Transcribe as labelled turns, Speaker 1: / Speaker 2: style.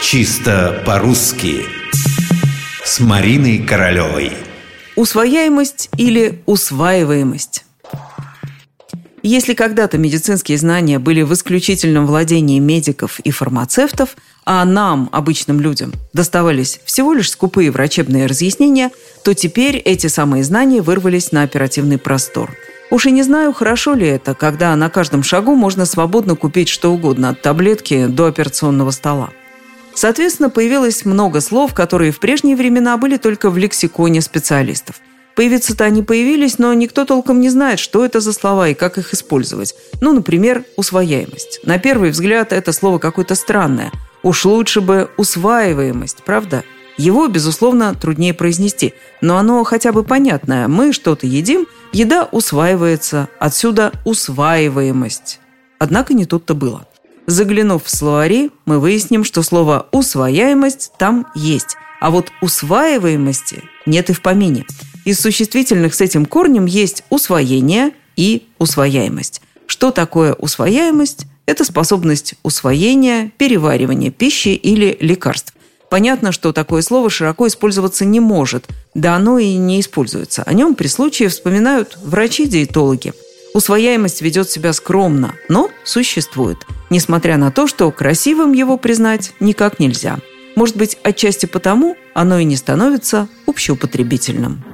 Speaker 1: Чисто по-русски С Мариной Королевой
Speaker 2: Усвояемость или усваиваемость если когда-то медицинские знания были в исключительном владении медиков и фармацевтов, а нам, обычным людям, доставались всего лишь скупые врачебные разъяснения, то теперь эти самые знания вырвались на оперативный простор. Уж и не знаю, хорошо ли это, когда на каждом шагу можно свободно купить что угодно, от таблетки до операционного стола. Соответственно, появилось много слов, которые в прежние времена были только в лексиконе специалистов. Появиться-то они появились, но никто толком не знает, что это за слова и как их использовать. Ну, например, усвояемость. На первый взгляд это слово какое-то странное. Уж лучше бы усваиваемость, правда? Его, безусловно, труднее произнести, но оно хотя бы понятное. Мы что-то едим, еда усваивается, отсюда усваиваемость. Однако не тут-то было. Заглянув в словари, мы выясним, что слово «усвояемость» там есть, а вот усваиваемости нет и в помине – из существительных с этим корнем есть усвоение и усвояемость. Что такое усвояемость? Это способность усвоения, переваривания пищи или лекарств. Понятно, что такое слово широко использоваться не может, да оно и не используется. О нем при случае вспоминают врачи-диетологи. Усвояемость ведет себя скромно, но существует, несмотря на то, что красивым его признать никак нельзя. Может быть, отчасти потому оно и не становится общеупотребительным.